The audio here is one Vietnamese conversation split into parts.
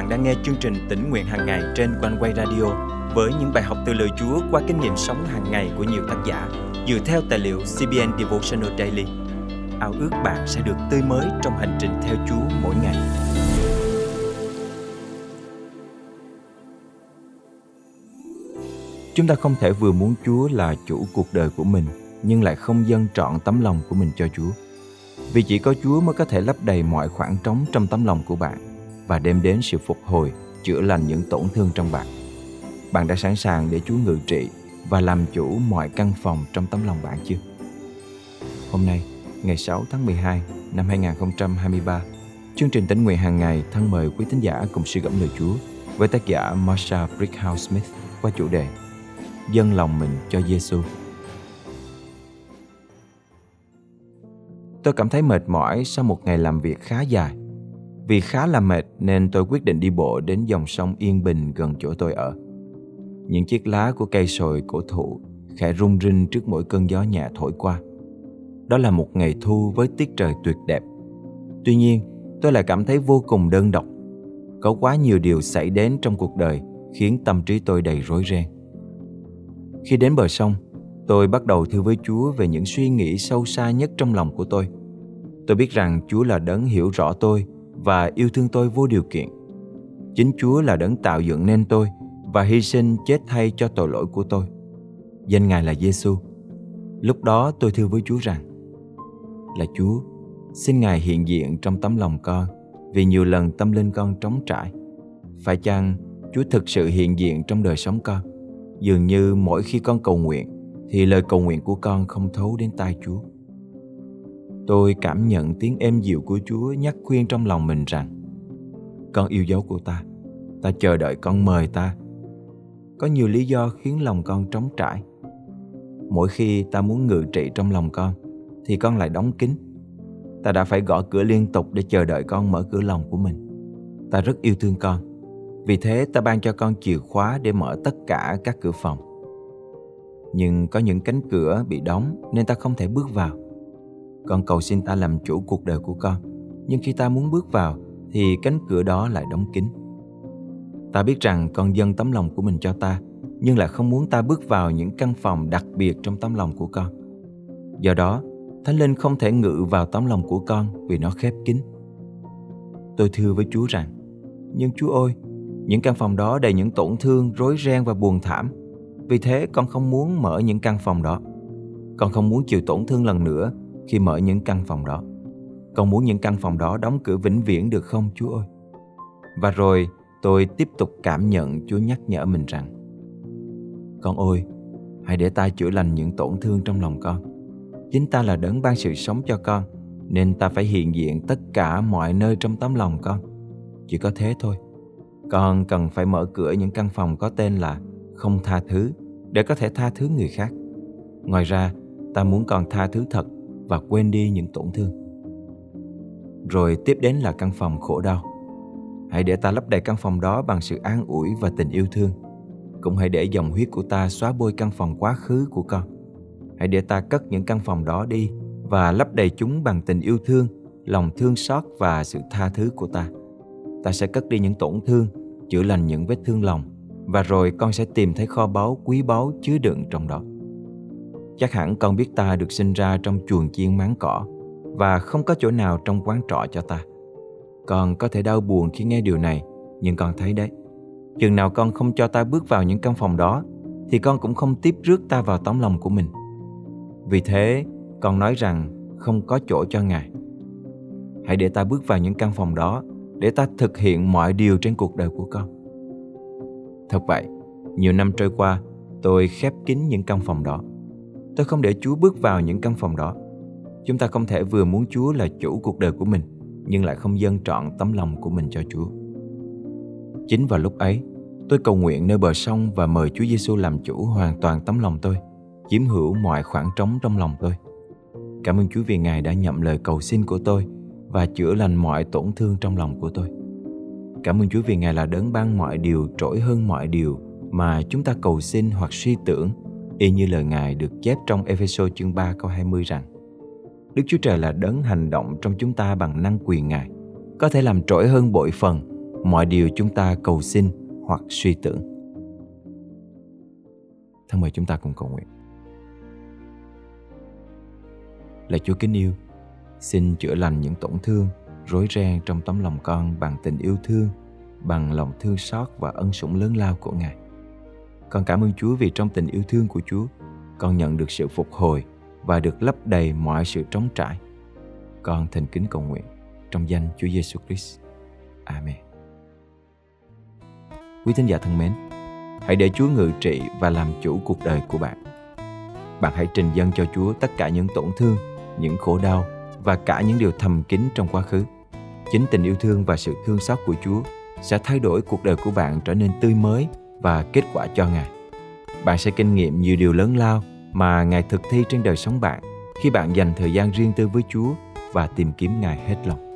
bạn đang nghe chương trình tỉnh nguyện hàng ngày trên quanh quay radio với những bài học từ lời Chúa qua kinh nghiệm sống hàng ngày của nhiều tác giả dựa theo tài liệu CBN Devotional Daily. Ao ước bạn sẽ được tươi mới trong hành trình theo Chúa mỗi ngày. Chúng ta không thể vừa muốn Chúa là chủ cuộc đời của mình, nhưng lại không dâng trọn tấm lòng của mình cho Chúa. Vì chỉ có Chúa mới có thể lấp đầy mọi khoảng trống trong tấm lòng của bạn và đem đến sự phục hồi, chữa lành những tổn thương trong bạn. Bạn đã sẵn sàng để Chúa ngự trị và làm chủ mọi căn phòng trong tấm lòng bạn chưa? Hôm nay, ngày 6 tháng 12 năm 2023, chương trình tỉnh nguyện hàng ngày thân mời quý tín giả cùng suy gẫm lời Chúa với tác giả Marsha Brickhouse Smith qua chủ đề Dân lòng mình cho Giêsu. Tôi cảm thấy mệt mỏi sau một ngày làm việc khá dài. Vì khá là mệt nên tôi quyết định đi bộ đến dòng sông Yên Bình gần chỗ tôi ở. Những chiếc lá của cây sồi cổ thụ khẽ rung rinh trước mỗi cơn gió nhẹ thổi qua. Đó là một ngày thu với tiết trời tuyệt đẹp. Tuy nhiên, tôi lại cảm thấy vô cùng đơn độc. Có quá nhiều điều xảy đến trong cuộc đời khiến tâm trí tôi đầy rối ren. Khi đến bờ sông, tôi bắt đầu thư với Chúa về những suy nghĩ sâu xa nhất trong lòng của tôi. Tôi biết rằng Chúa là đấng hiểu rõ tôi và yêu thương tôi vô điều kiện. Chính Chúa là đấng tạo dựng nên tôi và hy sinh chết thay cho tội lỗi của tôi. Danh Ngài là Giêsu. Lúc đó tôi thưa với Chúa rằng: Là Chúa, xin Ngài hiện diện trong tấm lòng con vì nhiều lần tâm linh con trống trải. Phải chăng Chúa thực sự hiện diện trong đời sống con? Dường như mỗi khi con cầu nguyện thì lời cầu nguyện của con không thấu đến tai Chúa. Tôi cảm nhận tiếng êm dịu của Chúa nhắc khuyên trong lòng mình rằng Con yêu dấu của ta, ta chờ đợi con mời ta. Có nhiều lý do khiến lòng con trống trải. Mỗi khi ta muốn ngự trị trong lòng con thì con lại đóng kín. Ta đã phải gõ cửa liên tục để chờ đợi con mở cửa lòng của mình. Ta rất yêu thương con vì thế ta ban cho con chìa khóa để mở tất cả các cửa phòng. Nhưng có những cánh cửa bị đóng nên ta không thể bước vào con cầu xin ta làm chủ cuộc đời của con nhưng khi ta muốn bước vào thì cánh cửa đó lại đóng kín Ta biết rằng con dâng tấm lòng của mình cho ta, nhưng lại không muốn ta bước vào những căn phòng đặc biệt trong tấm lòng của con. Do đó, Thánh Linh không thể ngự vào tấm lòng của con vì nó khép kín. Tôi thưa với Chúa rằng, nhưng Chúa ơi, những căn phòng đó đầy những tổn thương, rối ren và buồn thảm. Vì thế con không muốn mở những căn phòng đó. Con không muốn chịu tổn thương lần nữa khi mở những căn phòng đó. Con muốn những căn phòng đó đóng cửa vĩnh viễn được không Chúa ơi? Và rồi tôi tiếp tục cảm nhận Chúa nhắc nhở mình rằng Con ơi, hãy để ta chữa lành những tổn thương trong lòng con. Chính ta là đấng ban sự sống cho con, nên ta phải hiện diện tất cả mọi nơi trong tấm lòng con. Chỉ có thế thôi. Con cần phải mở cửa những căn phòng có tên là không tha thứ để có thể tha thứ người khác. Ngoài ra, ta muốn con tha thứ thật và quên đi những tổn thương. Rồi tiếp đến là căn phòng khổ đau. Hãy để ta lấp đầy căn phòng đó bằng sự an ủi và tình yêu thương. Cũng hãy để dòng huyết của ta xóa bôi căn phòng quá khứ của con. Hãy để ta cất những căn phòng đó đi và lấp đầy chúng bằng tình yêu thương, lòng thương xót và sự tha thứ của ta. Ta sẽ cất đi những tổn thương, chữa lành những vết thương lòng và rồi con sẽ tìm thấy kho báu quý báu chứa đựng trong đó. Chắc hẳn con biết ta được sinh ra trong chuồng chiên máng cỏ và không có chỗ nào trong quán trọ cho ta. Con có thể đau buồn khi nghe điều này, nhưng con thấy đấy, chừng nào con không cho ta bước vào những căn phòng đó, thì con cũng không tiếp rước ta vào tấm lòng của mình. Vì thế, con nói rằng không có chỗ cho Ngài. Hãy để ta bước vào những căn phòng đó để ta thực hiện mọi điều trên cuộc đời của con. Thật vậy, nhiều năm trôi qua, tôi khép kín những căn phòng đó. Tôi không để Chúa bước vào những căn phòng đó. Chúng ta không thể vừa muốn Chúa là chủ cuộc đời của mình nhưng lại không dâng trọn tấm lòng của mình cho Chúa. Chính vào lúc ấy, tôi cầu nguyện nơi bờ sông và mời Chúa Giêsu làm chủ hoàn toàn tấm lòng tôi, chiếm hữu mọi khoảng trống trong lòng tôi. Cảm ơn Chúa vì Ngài đã nhậm lời cầu xin của tôi và chữa lành mọi tổn thương trong lòng của tôi. Cảm ơn Chúa vì Ngài là đấng ban mọi điều trỗi hơn mọi điều mà chúng ta cầu xin hoặc suy tưởng, y như lời Ngài được chép trong Ephesos chương 3 câu 20 rằng Đức Chúa Trời là đấng hành động trong chúng ta bằng năng quyền Ngài, có thể làm trỗi hơn bội phần mọi điều chúng ta cầu xin hoặc suy tưởng. Thân mời chúng ta cùng cầu nguyện. Lạy Chúa kính yêu, xin chữa lành những tổn thương, rối ren trong tấm lòng con bằng tình yêu thương, bằng lòng thương xót và ân sủng lớn lao của Ngài. Con cảm ơn Chúa vì trong tình yêu thương của Chúa, con nhận được sự phục hồi và được lấp đầy mọi sự trống trải. Con thành kính cầu nguyện trong danh Chúa Giêsu Christ. Amen. Quý thính giả thân mến, hãy để Chúa ngự trị và làm chủ cuộc đời của bạn. Bạn hãy trình dâng cho Chúa tất cả những tổn thương, những khổ đau và cả những điều thầm kín trong quá khứ. Chính tình yêu thương và sự thương xót của Chúa sẽ thay đổi cuộc đời của bạn trở nên tươi mới và kết quả cho Ngài. Bạn sẽ kinh nghiệm nhiều điều lớn lao mà Ngài thực thi trên đời sống bạn khi bạn dành thời gian riêng tư với Chúa và tìm kiếm Ngài hết lòng.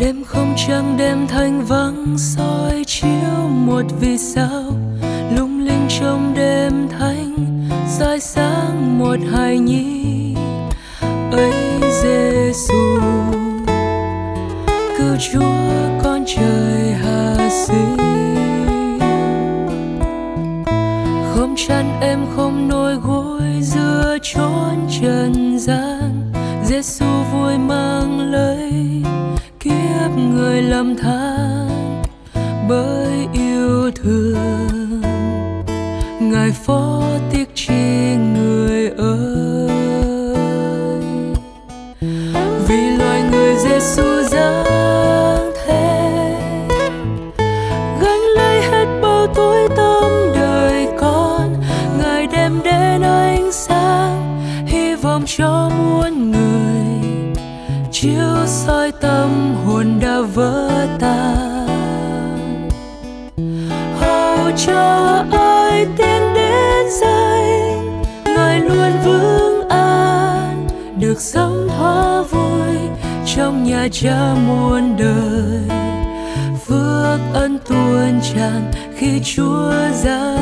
đêm không trăng, đêm thanh vắng, soi chiếu một vì sao lung linh trong đêm thanh, soi sáng một hài nhi Chúa con trời hạ sinh không chăn em không nôi gối giữa chốn trần gian. Giêsu vui mang lấy kiếp người lầm than bởi yêu thương. Ngài phó tâm hồn đã vỡ tan. Hầu cho ai tiến đến danh ngài luôn vững an, được sống hóa vui trong nhà cha muôn đời. Phước ân tuôn tràn khi chúa giáng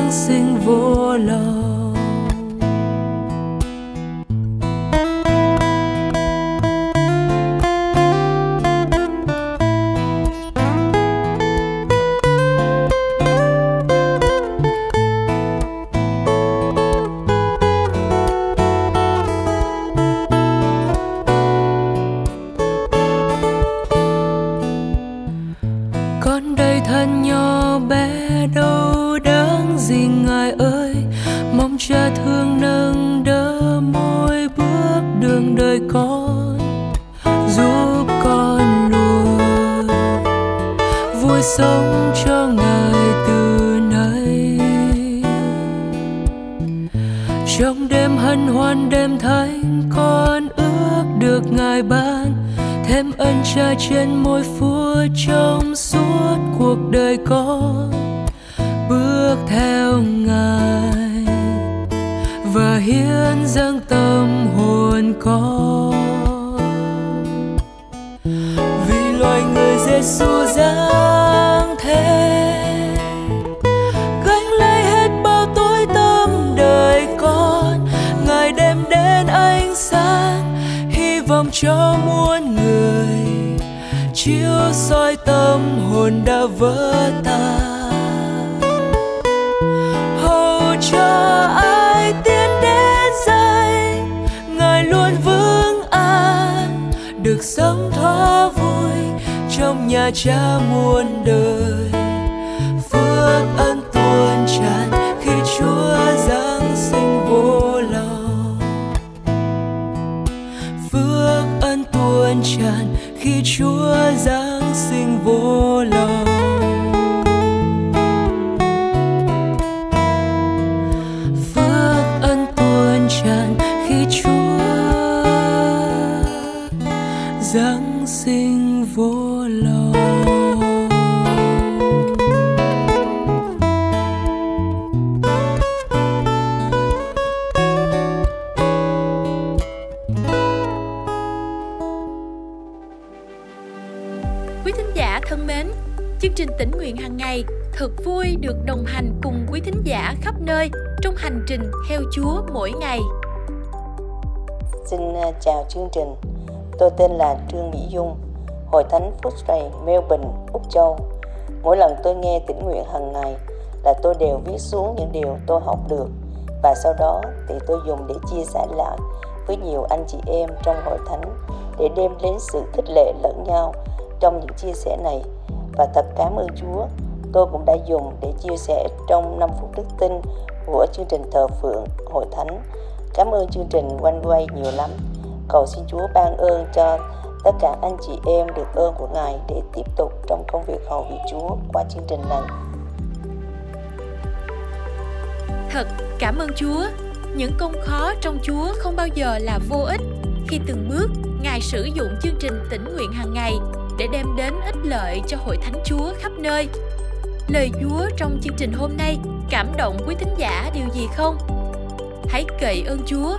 sống cho ngài từ nay trong đêm hân hoan, đêm thánh con ước được ngài ban. Thêm ân cha trên môi phúa trong suốt cuộc đời con. Bước theo ngài và hiến dâng tâm hồn con. Vì loài người Giêsu giáng cho muôn người. Chiếu soi tâm hồn đã vỡ tan. Hầu cho ai tiến đến dây ngài luôn vững an, được sống thỏa vui trong nhà cha muôn đời. Giáng sinh vô lòng Quý thính giả thân mến, chương trình tỉnh nguyện hàng ngày thật vui được đồng hành cùng quý thính giả khắp nơi trong hành trình theo Chúa mỗi ngày. Xin ờ, chào chương trình. Tôi tên là Trương Mỹ Dung, Hội Thánh Footscray, Melbourne, Úc Châu. Mỗi lần tôi nghe tĩnh nguyện hàng ngày là tôi đều viết xuống những điều tôi học được. Và sau đó thì tôi dùng để chia sẻ lại với nhiều anh chị em trong hội thánh để đem đến sự khích lệ lẫn nhau trong những chia sẻ này. Và thật cảm ơn Chúa tôi cũng đã dùng để chia sẻ trong 5 phút đức tin của chương trình thờ phượng hội thánh. Cảm ơn chương trình One Way nhiều lắm cầu xin Chúa ban ơn cho tất cả anh chị em được ơn của Ngài để tiếp tục trong công việc hầu việc Chúa qua chương trình này Thật, cảm ơn Chúa những công khó trong Chúa không bao giờ là vô ích khi từng bước, Ngài sử dụng chương trình tỉnh nguyện hàng ngày để đem đến ích lợi cho hội thánh Chúa khắp nơi. Lời Chúa trong chương trình hôm nay cảm động quý thính giả điều gì không? Hãy cậy ơn Chúa